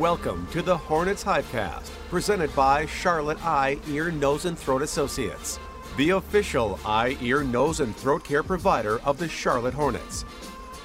Welcome to the Hornets Hivecast, presented by Charlotte Eye, Ear, Nose, and Throat Associates, the official eye, ear, nose, and throat care provider of the Charlotte Hornets.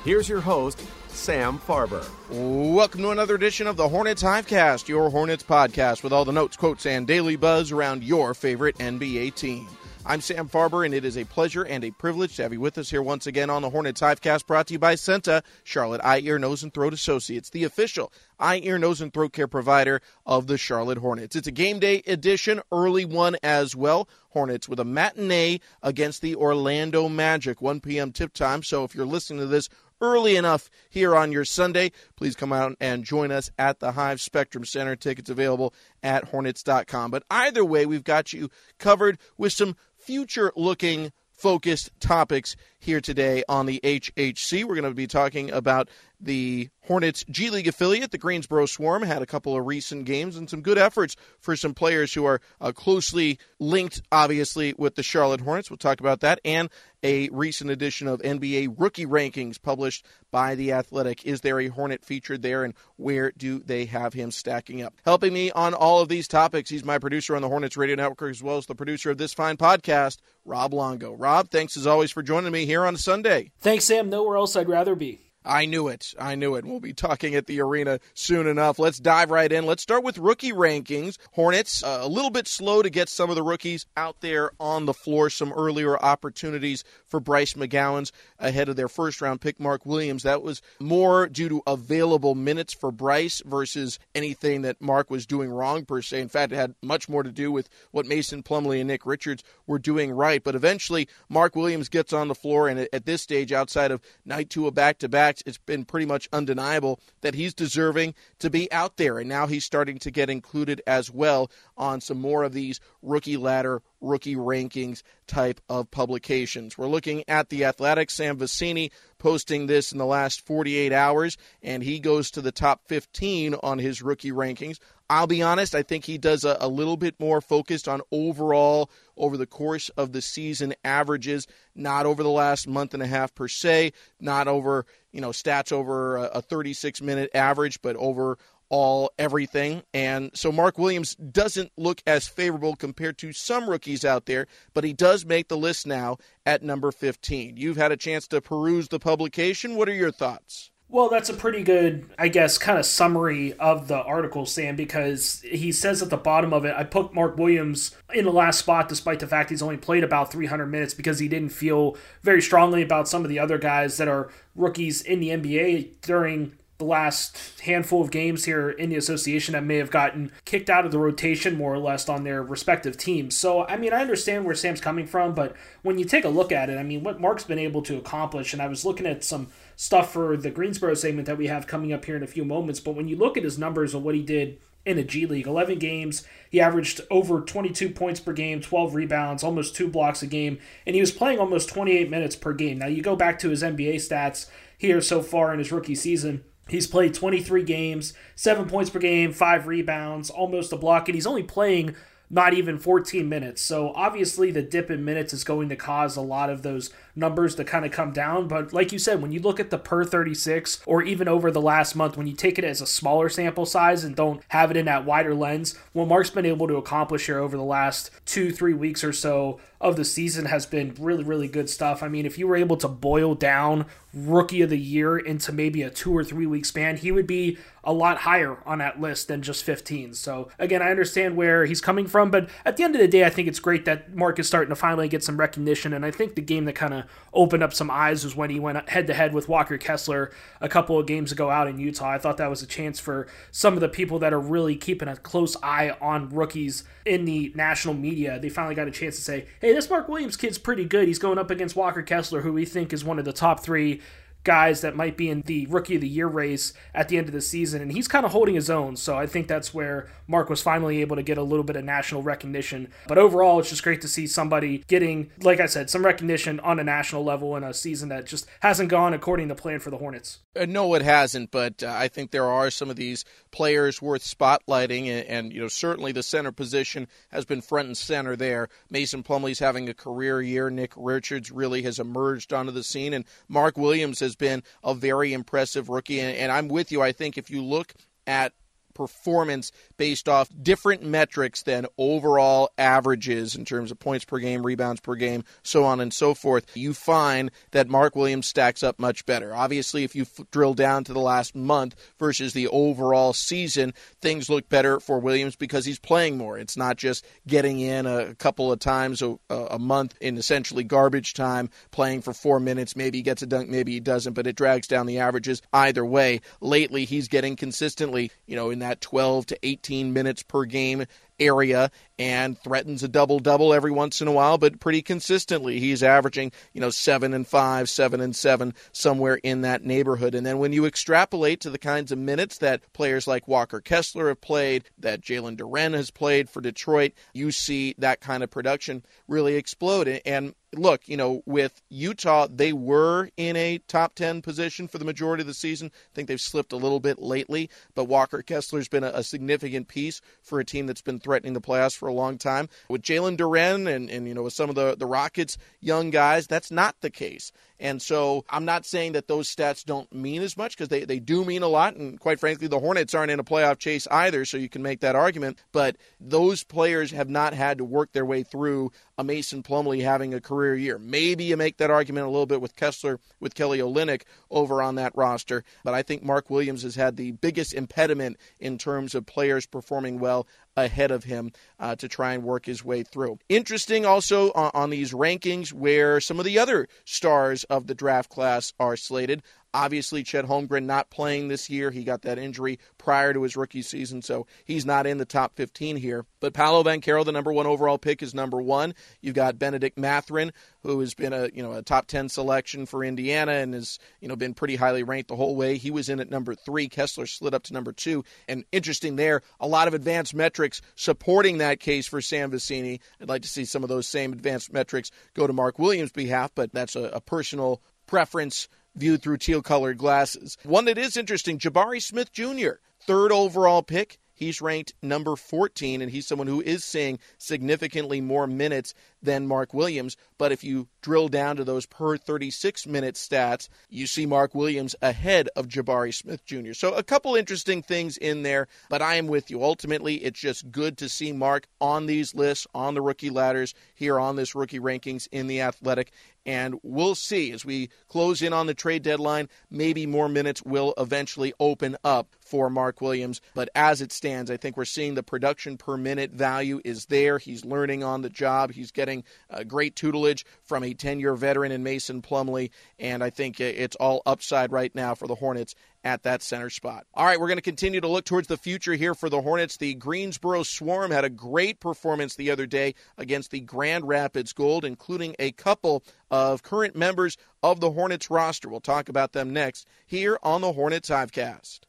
Here's your host, Sam Farber. Welcome to another edition of the Hornets Hivecast, your Hornets podcast with all the notes, quotes, and daily buzz around your favorite NBA team. I'm Sam Farber, and it is a pleasure and a privilege to have you with us here once again on the Hornets Hivecast, brought to you by CEENTA, Charlotte Eye, Ear, Nose, and Throat Associates, the official eye, ear, nose, and throat care provider of the Charlotte Hornets. It's a game day edition, early one as well. Hornets with a matinee against the Orlando Magic, 1 p.m. tip time. So if you're listening to this early enough here on your Sunday, please come out and join us at the Hive Spectrum Center. Tickets available at hornets.com. But either way, we've got you covered with some future looking focused topics here today on the HHC. We're going to be talking about the Hornets G League affiliate, the Greensboro Swarm, had a couple of recent games and some good efforts for some players who are uh, closely linked, obviously, with the Charlotte Hornets. We'll talk about that. And a recent edition of NBA rookie rankings published by The Athletic. Is there a Hornet featured there, and where do they have him stacking up? Helping me on all of these topics, he's my producer on the Hornets Radio Network, as well as the producer of this fine podcast, Rob Longo. Rob, thanks as always for joining me here on Sunday. Thanks, Sam. Nowhere else I'd rather be. I knew it. I knew it. We'll be talking at the arena soon enough. Let's dive right in. Let's start with rookie rankings. Hornets, uh, a little bit slow to get some of the rookies out there on the floor. Some earlier opportunities for Bryce McGowens ahead of their first round pick, Mark Williams. That was more due to available minutes for Bryce versus anything that Mark was doing wrong, per se. In fact, it had much more to do with what Mason Plumlee and Nick Richards were doing right. But eventually, Mark Williams gets on the floor, and at this stage, outside of night two of back to back, it's been pretty much undeniable that he's deserving to be out there. And now he's starting to get included as well on some more of these rookie ladder, rookie rankings type of publications. We're looking at the Athletic. Sam Vecenie posting this in the last 48 hours, and he goes to the top 15 on his rookie rankings. I'll be honest, I think he does a, a, little bit more focused on overall over the course of the season averages, not over the last month and a half per se, not over, you know, stats over a, a 36 minute average, but over all everything. And so Mark Williams doesn't look as favorable compared to some rookies out there, but he does make the list now at number 15. You've had a chance to peruse the publication. What are your thoughts? Well, that's a pretty good, I guess, kind of summary of the article, Sam, because he says at the bottom of it, I put Mark Williams in the last spot despite the fact he's only played about 300 minutes because he didn't feel very strongly about some of the other guys that are rookies in the NBA during the last handful of games here in the association that may have gotten kicked out of the rotation more or less on their respective teams. So, I mean, I understand where Sam's coming from, but when you take a look at it, I mean, what Mark's been able to accomplish, and I was looking at some stuff for the Greensboro segment that we have coming up here in a few moments, but when you look at his numbers of what he did in a G League. 11 games, he averaged over 22 points per game, 12 rebounds, almost two blocks a game, and he was playing almost 28 minutes per game. Now, you go back to his NBA stats, here so far in his rookie season. He's played 23 games, seven points per game, five rebounds, almost a block, and he's only playing not even 14 minutes. So obviously, the dip in minutes is going to cause a lot of those numbers to kind of come down. But like you said, when you look at the per 36 or even over the last month, when you take it as a smaller sample size and don't have it in that wider lens, what Mark's been able to accomplish here over the last two, three weeks or so of the season has been really, really good stuff. I mean, if you were able to boil down rookie of the year into maybe a two or three week span, he would be a lot higher on that list than just 15. So again, I understand where he's coming from, but at the end of the day, I think it's great that Mark is starting to finally get some recognition. And I think the game that kind of opened up some eyes was when he went head to head with Walker Kessler a couple of games ago out in Utah. I thought that was a chance for some of the people that are really keeping a close eye on rookies in the national media. They finally got a chance to say, hey, this Mark Williams kid's pretty good. He's going up against Walker Kessler, who we think is one of the top three guys that might be in the rookie of the year race at the end of the season and he's kind of holding his own so i think that's where mark was finally able to get a little bit of national recognition. But overall it's just great to see somebody getting like i said some recognition on a national level in a season that just hasn't gone according to plan for the hornets. Uh, no it hasn't but uh, i think there are some of these players worth spotlighting and, and, you know certainly the center position has been front and center there. Mason plumlee's having a career year. Nick richards really has emerged onto the scene and mark williams has been a very impressive rookie. And, and I'm with you. I think if you look at performance based off different metrics than overall averages in terms of points per game, rebounds per game, so on and so forth, you find that Mark Williams stacks up much better. Obviously, if you f- drill down to the last month versus the overall season, things look better for Williams because he's playing more. It's not just getting in a couple of times a, a month in essentially garbage time, playing for four minutes. Maybe he gets a dunk, maybe he doesn't, but it drags down the averages either way. Lately, he's getting consistently, you know, in that 12 to 18 minutes per game area and threatens a double double every once in a while, but pretty consistently. He's averaging, you know, seven and five, seven and seven, somewhere in that neighborhood. And then when you extrapolate to the kinds of minutes that players like Walker Kessler have played, that Jalen Duren has played for Detroit, you see that kind of production really explode. And look, you know, with Utah, they were in a top 10 position for the majority of the season. I think they've slipped a little bit lately, but Walker Kessler's been a, a significant piece for a team that's been threatening the playoffs for a long time. With Jalen Duren and, and, you know, with some of the, the Rockets' young guys, that's not the case. And so I'm not saying that those stats don't mean as much because they, they do mean a lot. And quite frankly, the Hornets aren't in a playoff chase either, so you can make that argument. But those players have not had to work their way through a Mason Plumlee having a career year. Maybe you make that argument a little bit with Kessler, with Kelly Olynyk over on that roster. But I think Mark Williams has had the biggest impediment in terms of players performing well ahead of him uh, to try and work his way through. Interesting also on, on these rankings where some of the other stars of the draft class are slated. Obviously, Chet Holmgren not playing this year. He got that injury prior to his rookie season, so he's not in the top 15 here. But Paolo Banchero, the number one overall pick, is number one. You've got Benedict Mathurin, who has been a you know a top 10 selection for Indiana and has you know been pretty highly ranked the whole way. He was in at number three. Kessler slid up to number two. And interesting there, a lot of advanced metrics supporting that case for Sam Vecenie. I'd like to see some of those same advanced metrics go to Mark Williams' behalf, but that's a, a personal preference viewed through teal colored glasses. One that is interesting Jabari Smith Jr., third overall pick. He's ranked number 14, and he's someone who is seeing significantly more minutes than Mark Williams. But if you drill down to those per 36 minute stats, you see Mark Williams ahead of Jabari Smith Jr. So a couple interesting things in there, but I am with you. Ultimately, it's just good to see Mark on these lists, on the rookie ladders, here on this rookie rankings in the athletic. And we'll see as we close in on the trade deadline, maybe more minutes will eventually open up for Mark Williams. But as it stands, I think we're seeing the production per minute value is there. He's learning on the job. He's getting uh, great tutelage from a 10 year veteran in Mason Plumlee. And I think it's all upside right now for the Hornets at that center spot. All right, we're going to continue to look towards the future here for the Hornets. The Greensboro Swarm had a great performance the other day against the Grand Rapids Gold, including a couple of current members of the Hornets roster. We'll talk about them next here on the Hornets Hivecast.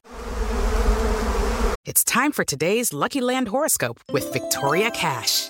It's time for today's Lucky Land horoscope with Victoria Cash.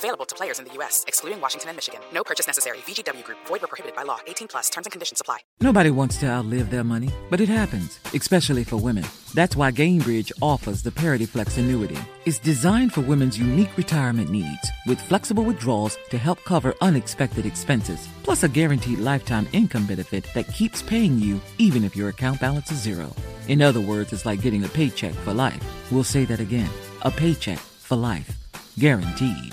Available to players in the U.S., excluding Washington and Michigan. No purchase necessary. VGW Group. Void were prohibited by law. 18 plus. Terms and conditions apply. Nobody wants to outlive their money, but it happens, especially for women. That's why Gainbridge offers the Parity Flex annuity. It's designed for women's unique retirement needs with flexible withdrawals to help cover unexpected expenses, plus a guaranteed lifetime income benefit that keeps paying you even if your account balance is zero. In other words, it's like getting a paycheck for life. We'll say that again a paycheck for life. Guaranteed.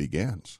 begins.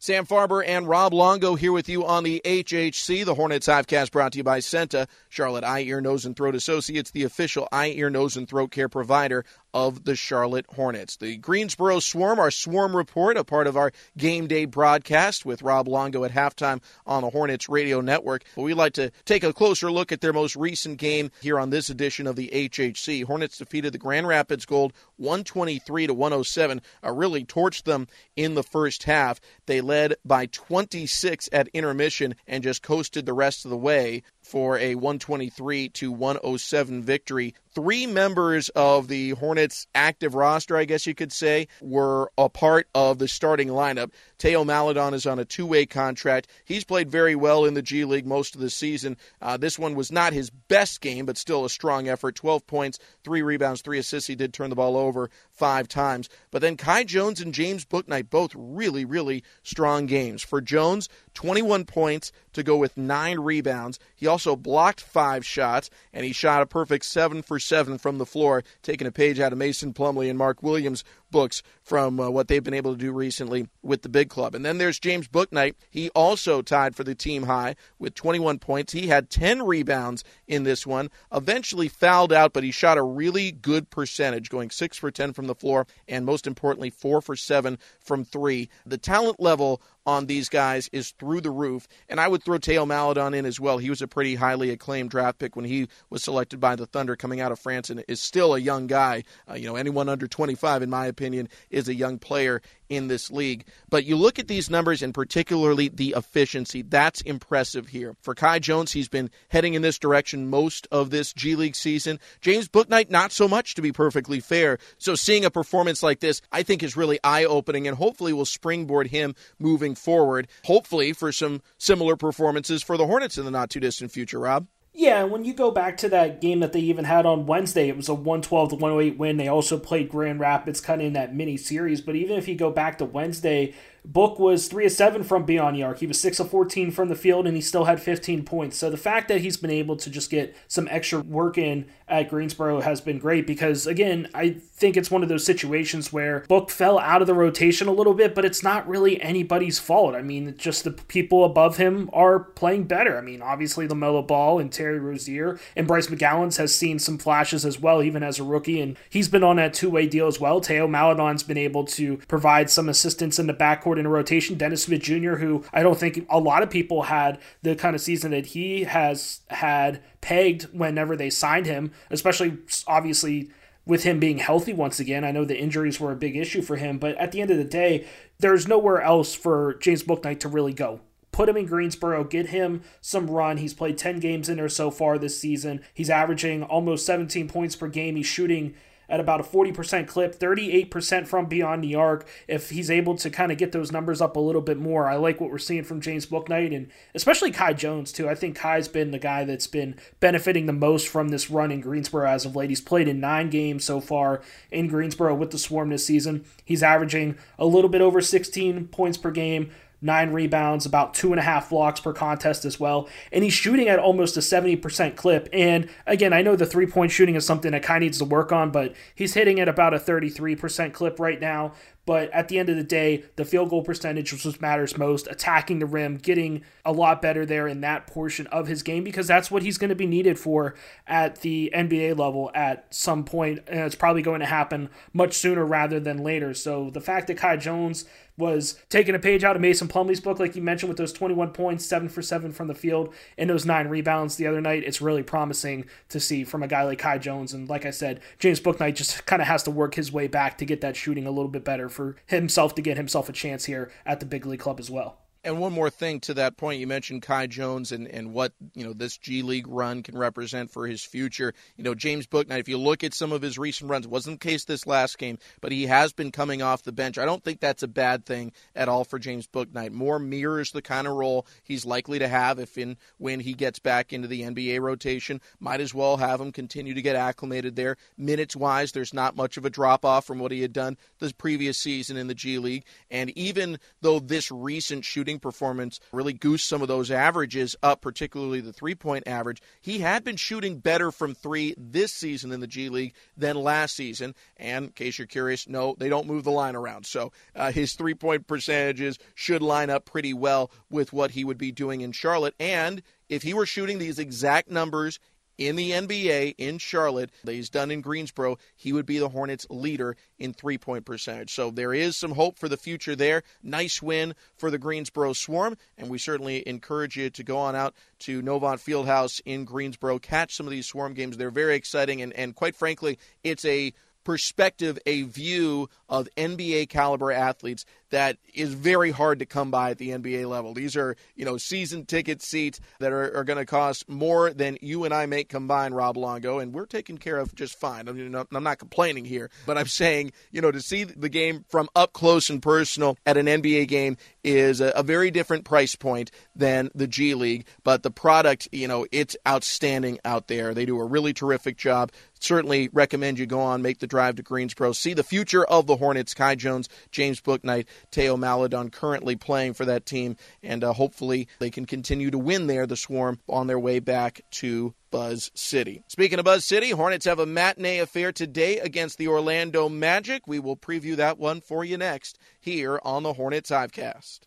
Sam Farber and Rob Longo here with you on the HHC, the Hornets Hivecast brought to you by CEENTA, Charlotte Eye, Ear, Nose, and Throat Associates, the official eye, ear, nose, and throat care provider of the Charlotte Hornets. The Greensboro Swarm, our Swarm Report, a part of our game day broadcast with Rob Longo at halftime on the Hornets radio network. But we like to take a closer look at their most recent game here on this edition of the HHC. Hornets defeated the Grand Rapids Gold 123 to 107, uh, really torched them in the first half. They led by 26 at intermission and just coasted the rest of the way for a 123 to 107 victory. Three members of the Hornets active roster, I guess you could say, were a part of the starting lineup. Teo Maledon is on a two way contract. He's played very well in the G League most of the season. Uh, this one was not his best game, but still a strong effort 12 points, three rebounds, three assists. He did turn the ball over five times. But then Kai Jones and James Bouknight both really, really strong games. For Jones, 21 points to go with nine rebounds. He also blocked five shots, and he shot a perfect seven for seven from the floor, taking a page out of Mason Plumlee and Mark Williams' books from uh, what they've been able to do recently with the big club. And then there's James Bouknight. He also tied for the team high with 21 points. He had 10 rebounds in this one. Eventually fouled out, but he shot a really good percentage, going 6 for 10 from the floor, and most importantly, 4 for 7 from 3. The talent level on these guys is through the roof. And I would throw Teo Maledon in as well. He was a pretty highly acclaimed draft pick when he was selected by the Thunder coming out of France and is still a young guy. Uh, you know, anyone under 25, in my opinion, is a young player in this league. But you look at these numbers and particularly the efficiency. That's impressive here. For Kai Jones, he's been heading in this direction most of this G League season. James Bouknight, not so much, to be perfectly fair. So seeing a performance like this, I think is really eye opening and hopefully will springboard him moving forward. Hopefully for some similar performances for the Hornets in the not too distant future, Rob. Yeah, when you go back to that game that they even had on Wednesday, it was a 112 to 108 win. They also played Grand Rapids kind of in that mini series. But even if you go back to Wednesday, Book was 3 of 7 from beyond the arc. He was 6 of 14 from the field, and he still had 15 points. So the fact that he's been able to just get some extra work in at Greensboro has been great because, again, I think it's one of those situations where Book fell out of the rotation a little bit, but it's not really anybody's fault. I mean, just the people above him are playing better. I mean, obviously, LaMelo Ball and Terry Rozier and Bryce McGowens has seen some flashes as well, even as a rookie, and he's been on that two way deal as well. Teo Maledon's been able to provide some assistance in the backcourt in a rotation. Dennis Smith Jr., who I don't think a lot of people had the kind of season that he has had pegged whenever they signed him, especially obviously with him being healthy once again. I know the injuries were a big issue for him, but at the end of the day, there's nowhere else for James Bouknight to really go put him in Greensboro, get him some run. He's played 10 games in there so far this season. He's averaging almost 17 points per game. He's shooting at about a 40% clip, 38% from beyond the arc. If he's able to kind of get those numbers up a little bit more, I like what we're seeing from James Bouknight and especially Kai Jones, too. I think Kai's been the guy that's been benefiting the most from this run in Greensboro as of late. He's played in nine games so far in Greensboro with the Swarm this season. He's averaging a little bit over 16 points per game, nine rebounds, about two and a half blocks per contest as well. And he's shooting at almost a 70% clip. And again, I know the three point shooting is something that kind needs to work on, but he's hitting at about a 33% clip right now. But at the end of the day, the field goal percentage is what matters most. Attacking the rim, getting a lot better there in that portion of his game because that's what he's going to be needed for at the NBA level at some point. point, and it's probably going to happen much sooner rather than later. So the fact that Kai Jones was taking a page out of Mason Plumlee's book, like you mentioned, with those 21 points, seven for seven from the field, and those nine rebounds the other night. It's really promising to see from a guy like Kai Jones. And like I said, James Bouknight just kind of has to work his way back to get that shooting a little bit better for himself to get himself a chance here at the big league club as well. And one more thing to that point, you mentioned Kai Jones and, and what you know this G League run can represent for his future. You know James Bouknight. If you look at some of his recent runs, wasn't the case this last game, but he has been coming off the bench. I don't think that's a bad thing at all for James Bouknight. More mirrors the kind of role he's likely to have if and when he gets back into the NBA rotation. Might as well have him continue to get acclimated there. Minutes wise, there's not much of a drop off from what he had done the previous season in the G League, and even though this recent shooting shooting performance really goosed some of those averages up, particularly the three point average. He had been shooting better from three this season in the G League than last season. And in case you're curious, no, they don't move the line around. So uh, his three point percentages should line up pretty well with what he would be doing in Charlotte. And if he were shooting these exact numbers in the NBA in Charlotte that he's done in Greensboro, he would be the Hornets' leader in three point percentage. So there is some hope for the future there. Nice win for the Greensboro Swarm, and we certainly encourage you to go on out to Novant Fieldhouse in Greensboro, catch some of these Swarm games. They're very exciting, and, and quite frankly, it's a perspective, a view of NBA caliber athletes that is very hard to come by at the NBA level. These are, you know, season ticket seats that are, are going to cost more than you and I make combined, Rob Longo, and we're taken care of just fine. I mean, I'm not complaining here, but I'm saying, you know, to see the game from up close and personal at an NBA game is a, a very different price point than the G League, but the product, you know, it's outstanding out there. They do a really terrific job. Certainly recommend you go on, make the drive to Greensboro, see the future of the Hornets, Kai Jones, James Bouknight, Teo Maledon currently playing for that team, and uh, hopefully they can continue to win there, the Swarm, on their way back to Buzz City. Speaking of Buzz City, Hornets have a matinee affair today against the Orlando Magic. We will preview that one for you next here on the Hornets Hivecast.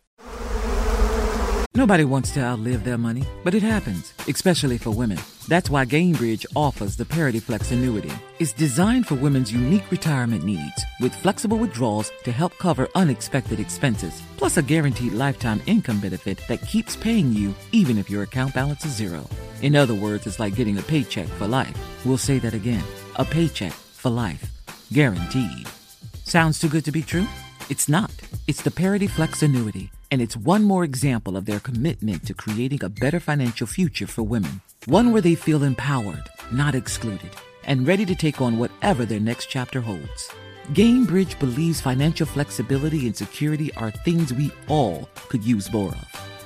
Nobody wants to outlive their money, but it happens, especially for women. That's why Gainbridge offers the Parity Flex annuity. It's designed for women's unique retirement needs with flexible withdrawals to help cover unexpected expenses, plus a guaranteed lifetime income benefit that keeps paying you even if your account balance is zero. In other words, it's like getting a paycheck for life. We'll say that again a paycheck for life. Guaranteed. Sounds too good to be true? It's not. It's the Parity Flex annuity and it's one more example of their commitment to creating a better financial future for women. One where they feel empowered, not excluded, and ready to take on whatever their next chapter holds. Gainbridge believes financial flexibility and security are things we all could use more of.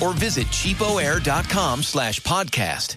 or visit cheapoair.com slash podcast.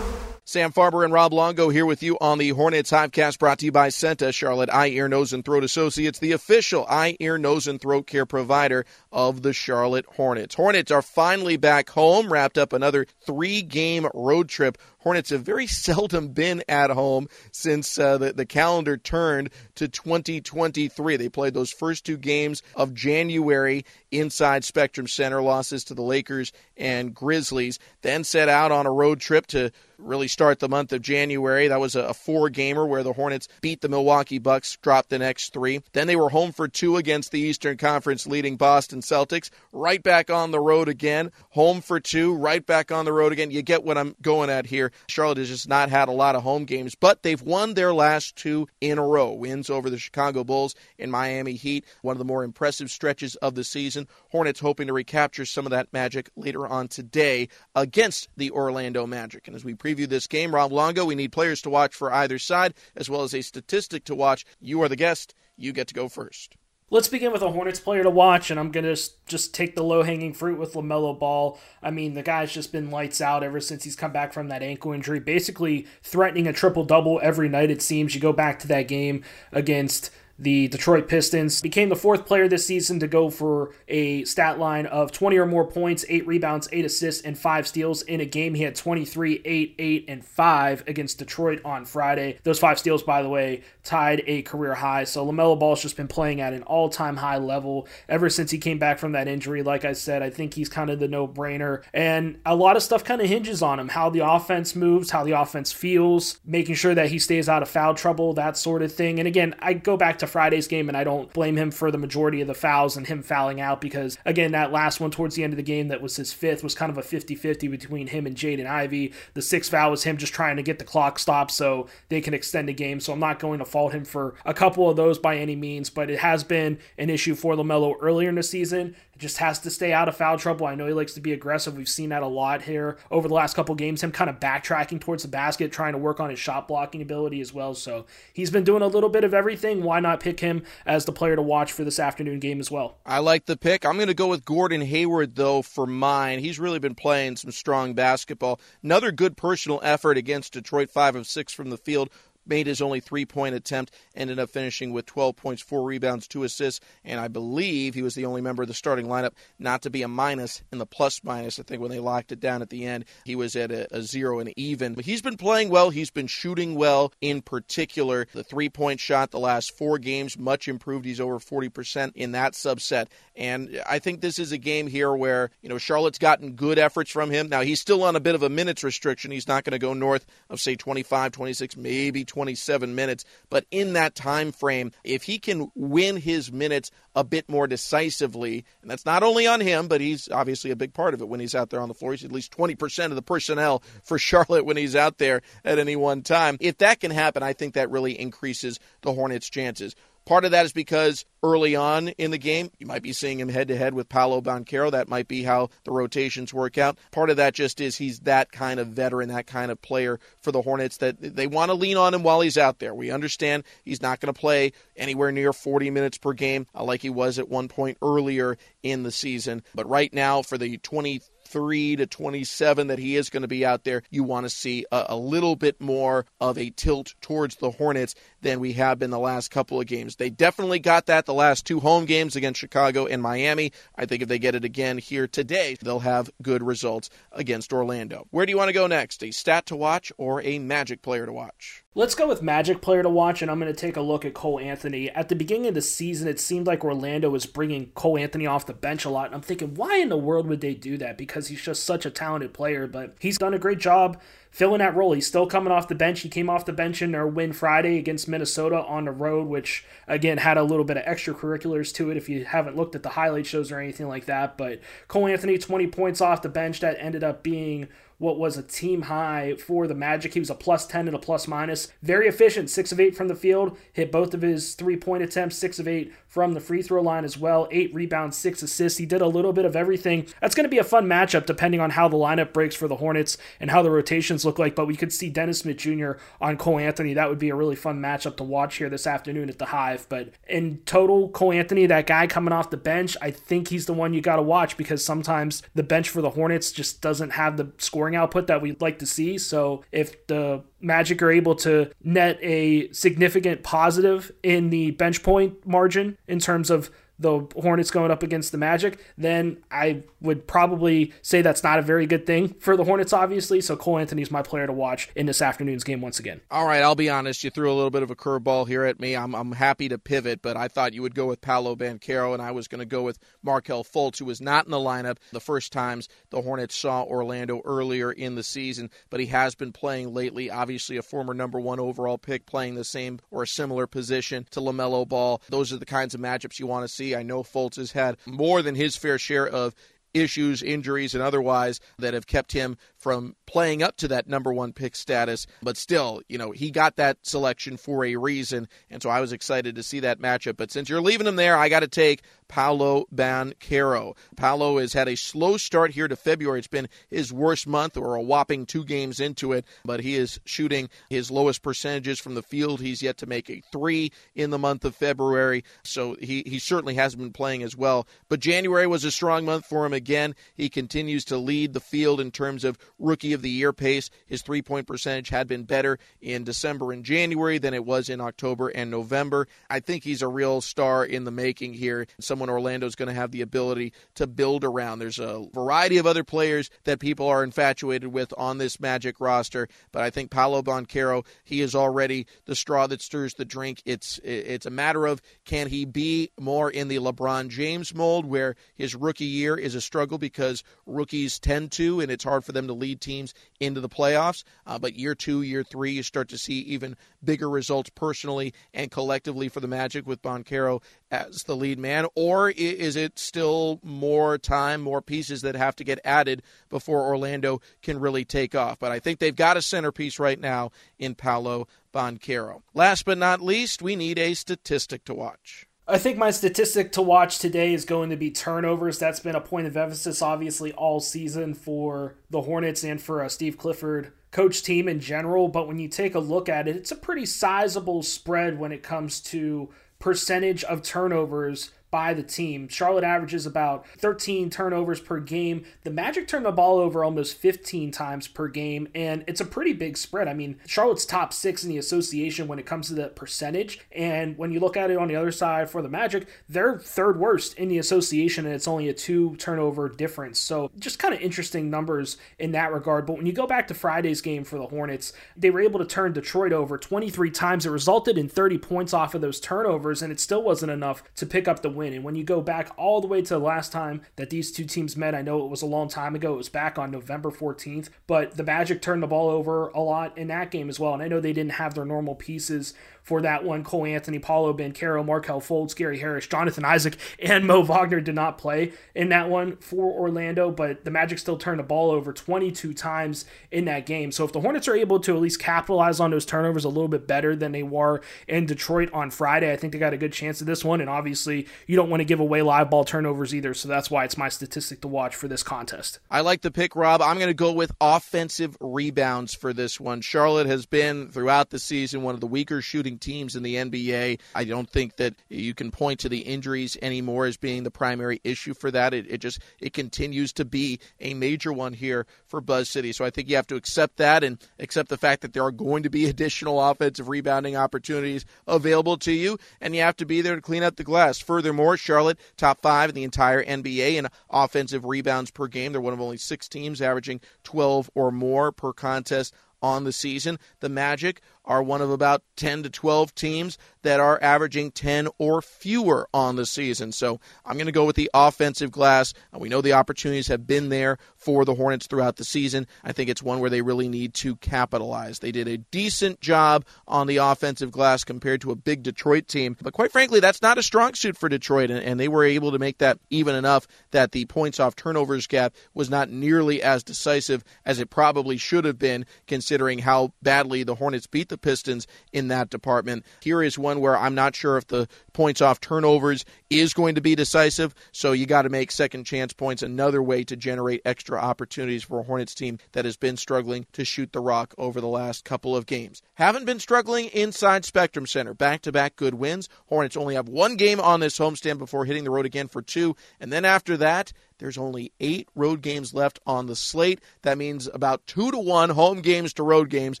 Sam Farber and Rob Longo here with you on the Hornets Hivecast brought to you by CEENTA, Charlotte Eye, Ear, Nose, and Throat Associates, the official eye, ear, nose, and throat care provider of the Charlotte Hornets. Hornets are finally back home, wrapped up another three game road trip Hornets have very seldom been at home since uh, the, the calendar turned to 2023. They played those first two games of January inside Spectrum Center, losses to the Lakers and Grizzlies, then set out on a road trip to really start the month of January. That was a, four gamer where the Hornets beat the Milwaukee Bucks, dropped the next three. Then they were home for two against the Eastern Conference leading Boston Celtics, right back on the road again, home for two, right back on the road again. You get what I'm going at here. Charlotte has just not had a lot of home games, but they've won their last two in a row. Wins over the Chicago Bulls and Miami Heat, one of the more impressive stretches of the season. Hornets hoping to recapture some of that magic later on today against the Orlando Magic. And as we preview this game, Rob Longo, we need players to watch for either side, as well as a statistic to watch. You are the guest. You get to go first. Let's begin with a Hornets player to watch, and I'm going to just take the low hanging fruit with LaMelo Ball. I mean, the guy's just been lights out ever since he's come back from that ankle injury, basically threatening a triple double every night, it seems. You go back to that game against the Detroit Pistons. Became the fourth player this season to go for a stat line of 20 or more points, 8 rebounds, 8 assists, and 5 steals in a game. He had 23, 8, 8, and 5 against Detroit on Friday. Those 5 steals, by the way, tied a career high. So LaMelo Ball's just been playing at an all time high level ever since he came back from that injury. Like I said, I think he's kind of the no brainer. And a lot of stuff kind of hinges on him how the offense moves, how the offense feels, making sure that he stays out of foul trouble, that sort of thing. And again, I go back to Friday's game, and I don't blame him for the majority of the fouls and him fouling out because, again, that last one towards the end of the game that was his fifth was kind of a 50 50 between him and Jaden Ivey. The sixth foul was him just trying to get the clock stopped so they can extend the game. So I'm not going to fault him for a couple of those by any means, but it has been an issue for LaMelo earlier in the season just has to stay out of foul trouble. I know he likes to be aggressive. We've seen that a lot here over the last couple games. Him kind of backtracking towards the basket, trying to work on his shot blocking ability as well. So he's been doing a little bit of everything. Why not pick him as the player to watch for this afternoon game as well? I like the pick. I'm going to go with Gordon Hayward though for mine. He's really been playing some strong basketball. Another good personal effort against Detroit, five of six from the field made his only three point attempt, ended up finishing with 12 points, four rebounds, two assists, and I believe he was the only member of the starting lineup not to be a minus in the plus minus. I think when they locked it down at the end, he was at a, a zero and even. But he's been playing well. He's been shooting well in particular. The three point shot the last four games, much improved. He's over 40% in that subset. And I think this is a game here where, you know, Charlotte's gotten good efforts from him. Now, he's still on a bit of a minutes restriction. He's not going to go north of, say, 25, 26, maybe 27 minutes. But in that time frame, if he can win his minutes a bit more decisively, and that's not only on him, but he's obviously a big part of it when he's out there on the floor. He's at least 20% of the personnel for Charlotte when he's out there at any one time. If that can happen, I think that really increases the Hornets' chances. Part of that is because early on in the game, you might be seeing him head to head with Paolo Banchero. That might be how the rotations work out. Part of that just is he's that kind of veteran, that kind of player for the Hornets that they want to lean on him while he's out there. We understand he's not going to play anywhere near 40 minutes per game uh, like he was at one point earlier in the season. But right now, for the 20 23 to 27 that he is going to be out there, you want to see a, a, little bit more of a tilt towards the Hornets than we have been the last couple of games. They definitely got that the last two home games against Chicago and Miami. I think if they get it again here today, they'll have good results against Orlando. Where do you want to go next? A stat to watch or a magic player to watch? Let's go with Magic player to watch, and I'm going to take a look at Cole Anthony. At the beginning of the season, it seemed like Orlando was bringing Cole Anthony off the bench a lot, and I'm thinking, why in the world would they do that? Because he's just such a talented player, but he's done a great job filling that role. He's still coming off the bench. He came off the bench in their win Friday against Minnesota on the road, which again had a little bit of extracurriculars to it if you haven't looked at the highlight shows or anything like that. But Cole Anthony, 20 points off the bench, that ended up being what was a team high for the Magic. He was a plus 10 and a plus minus. Very efficient, 6 of 8 from the field, hit both of his three point attempts, 6 of 8 from the free throw line as well. 8 rebounds, 6 assists. He did a little bit of everything. That's going to be a fun matchup depending on how the lineup breaks for the Hornets and how the rotations look like. But we could see Dennis Smith Jr. on Cole Anthony. That would be a really fun matchup to watch here this afternoon at the Hive. But in total, Cole Anthony, that guy coming off the bench, I think he's the one you got to watch because sometimes the bench for the Hornets just doesn't have the scoring output that we'd like to see. So if the Magic are able to net a significant positive in the bench point margin in terms of the Hornets going up against the Magic, then I would probably say that's not a very good thing for the Hornets, obviously. So Cole Anthony's my player to watch in this afternoon's game once again. All right, I'll be honest. You threw a little bit of a curveball here at me. I'm, I'm happy to pivot, but I thought you would go with Paolo Banchero, and I was going to go with Markelle Fultz, who was not in the lineup the first times the Hornets saw Orlando earlier in the season, but he has been playing lately. Obviously, a former number one overall pick playing the same or a similar position to LaMelo Ball. Those are the kinds of matchups you want to see. I know Fultz has had more than his fair share of issues, injuries, and otherwise that have kept him from playing up to that number one pick status. But still, you know, he got that selection for a reason. And so I was excited to see that matchup. But since you're leaving him there, I got to take Paolo Banchero. Paolo has had a slow start here to February. It's been his worst month or a whopping two games into it, but he is shooting his lowest percentages from the field. He's yet to make a three in the month of February. So he, he certainly hasn't been playing as well. But January was a strong month for him again. He continues to lead the field in terms of rookie of the year pace. His three point percentage had been better in December and January than it was in October and November. I think he's a real star in the making here. Someone Orlando's going to have the ability to build around. There's a variety of other players that people are infatuated with on this Magic roster, but I think Paolo Banchero, he is already the straw that stirs the drink. It's it's a matter of can he be more in the LeBron James mold where his rookie year is a struggle because rookies tend to and it's hard for them to lead teams into the playoffs. Uh, but year two, year three, you start to see even bigger results personally and collectively for the Magic with Banchero as the lead man? Or is it still more time, more pieces that have to get added before Orlando can really take off? But I think they've got a centerpiece right now in Paolo Banchero. Last but not least, we need a statistic to watch. I think my statistic to watch today is going to be turnovers. That's been a point of emphasis, obviously, all season for the Hornets and for uh, Steve Clifford coach team in general. But when you take a look at it, it's a pretty sizable spread when it comes to percentage of turnovers by the team. Charlotte averages about 13 turnovers per game. The Magic turn the ball over almost 15 times per game, and it's a pretty big spread. I mean, Charlotte's top six in the association when it comes to the percentage. And when you look at it on the other side for the Magic, they're third worst in the association, and it's only a two turnover difference. So just kind of interesting numbers in that regard. But when you go back to Friday's game for the Hornets, they were able to turn Detroit over 23 times. It resulted in 30 points off of those turnovers, and it still wasn't enough to pick up the win. And when you go back all the way to the last time that these two teams met, I know it was a long time ago. It was back on November 14th, but the Magic turned the ball over a lot in that game as well. And I know they didn't have their normal pieces for that one. Cole Anthony, Paolo Banchero, Markelle Fultz, Gary Harris, Jonathan Isaac, and Mo Wagner did not play in that one for Orlando, but the Magic still turned the ball over 22 times in that game. So if the Hornets are able to at least capitalize on those turnovers a little bit better than they were in Detroit on Friday, I think they got a good chance of this one. And obviously, you don't want to give away live ball turnovers either. So that's why it's my statistic to watch for this contest. I like the pick, Rob. I'm going to go with offensive rebounds for this one. Charlotte has been throughout the season one of the weaker shooting teams in the NBA. I don't think that you can point to the injuries anymore as being the primary issue for that. It, it just it continues to be a major one here for Buzz City. So I think you have to accept that and accept the fact that there are going to be additional offensive rebounding opportunities available to you, and you have to be there to clean up the glass. Furthermore, Charlotte top five in the entire NBA in offensive rebounds per game. They're one of only six teams averaging 12 or more per contest on the season. The Magic are one of about 10 to 12 teams that are averaging 10 or fewer on the season. So I'm going to go with the offensive glass. Uh, we know the opportunities have been there for the Hornets throughout the season. I think it's one where they really need to capitalize. They did a decent job on the offensive glass compared to a big Detroit team, but quite frankly, that's not a strong suit for Detroit, and, and they were able to make that even enough that the points off turnovers gap was not nearly as decisive as it probably should have been, considering how badly the Hornets beat the Pistons in that department. Here is one where I'm not sure if the points off turnovers is going to be decisive, so you got to make second chance points another way to generate extra opportunities for a Hornets team that has been struggling to shoot the rock over the last couple of games. Haven't been struggling inside Spectrum Center. Back to back good wins. Hornets only have one game on this homestand before hitting the road again for two, and then after that, there's only eight road games left on the slate. That means about two to one home games to road games.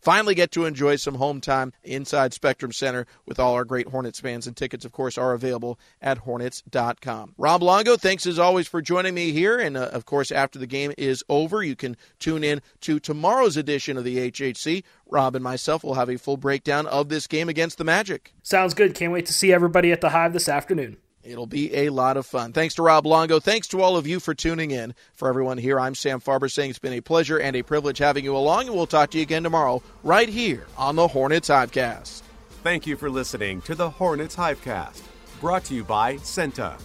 Finally get to enjoy some home time inside Spectrum Center with all our great Hornets fans. And tickets, of course, are available at Hornets.com. Rob Longo, thanks as always for joining me here. And uh, of course, after the game is over, you can tune in to tomorrow's edition of the HHC. Rob and myself will have a full breakdown of this game against the Magic. Sounds good. Can't wait to see everybody at the Hive this afternoon. It'll be a lot of fun. Thanks to Rob Longo. Thanks to all of you for tuning in. For everyone here, I'm Sam Farber saying it's been a pleasure and a privilege having you along, and we'll talk to you again tomorrow right here on the Hornets Hivecast. Thank you for listening to the Hornets Hivecast, brought to you by CEENTA,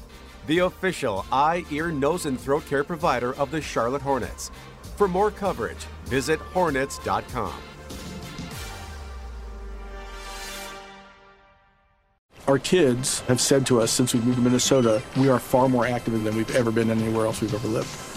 the official eye, ear, nose, and throat care provider of the Charlotte Hornets. For more coverage, visit hornets.com. Our kids have said to us since we moved to Minnesota, we are far more active than we've ever been anywhere else we've ever lived.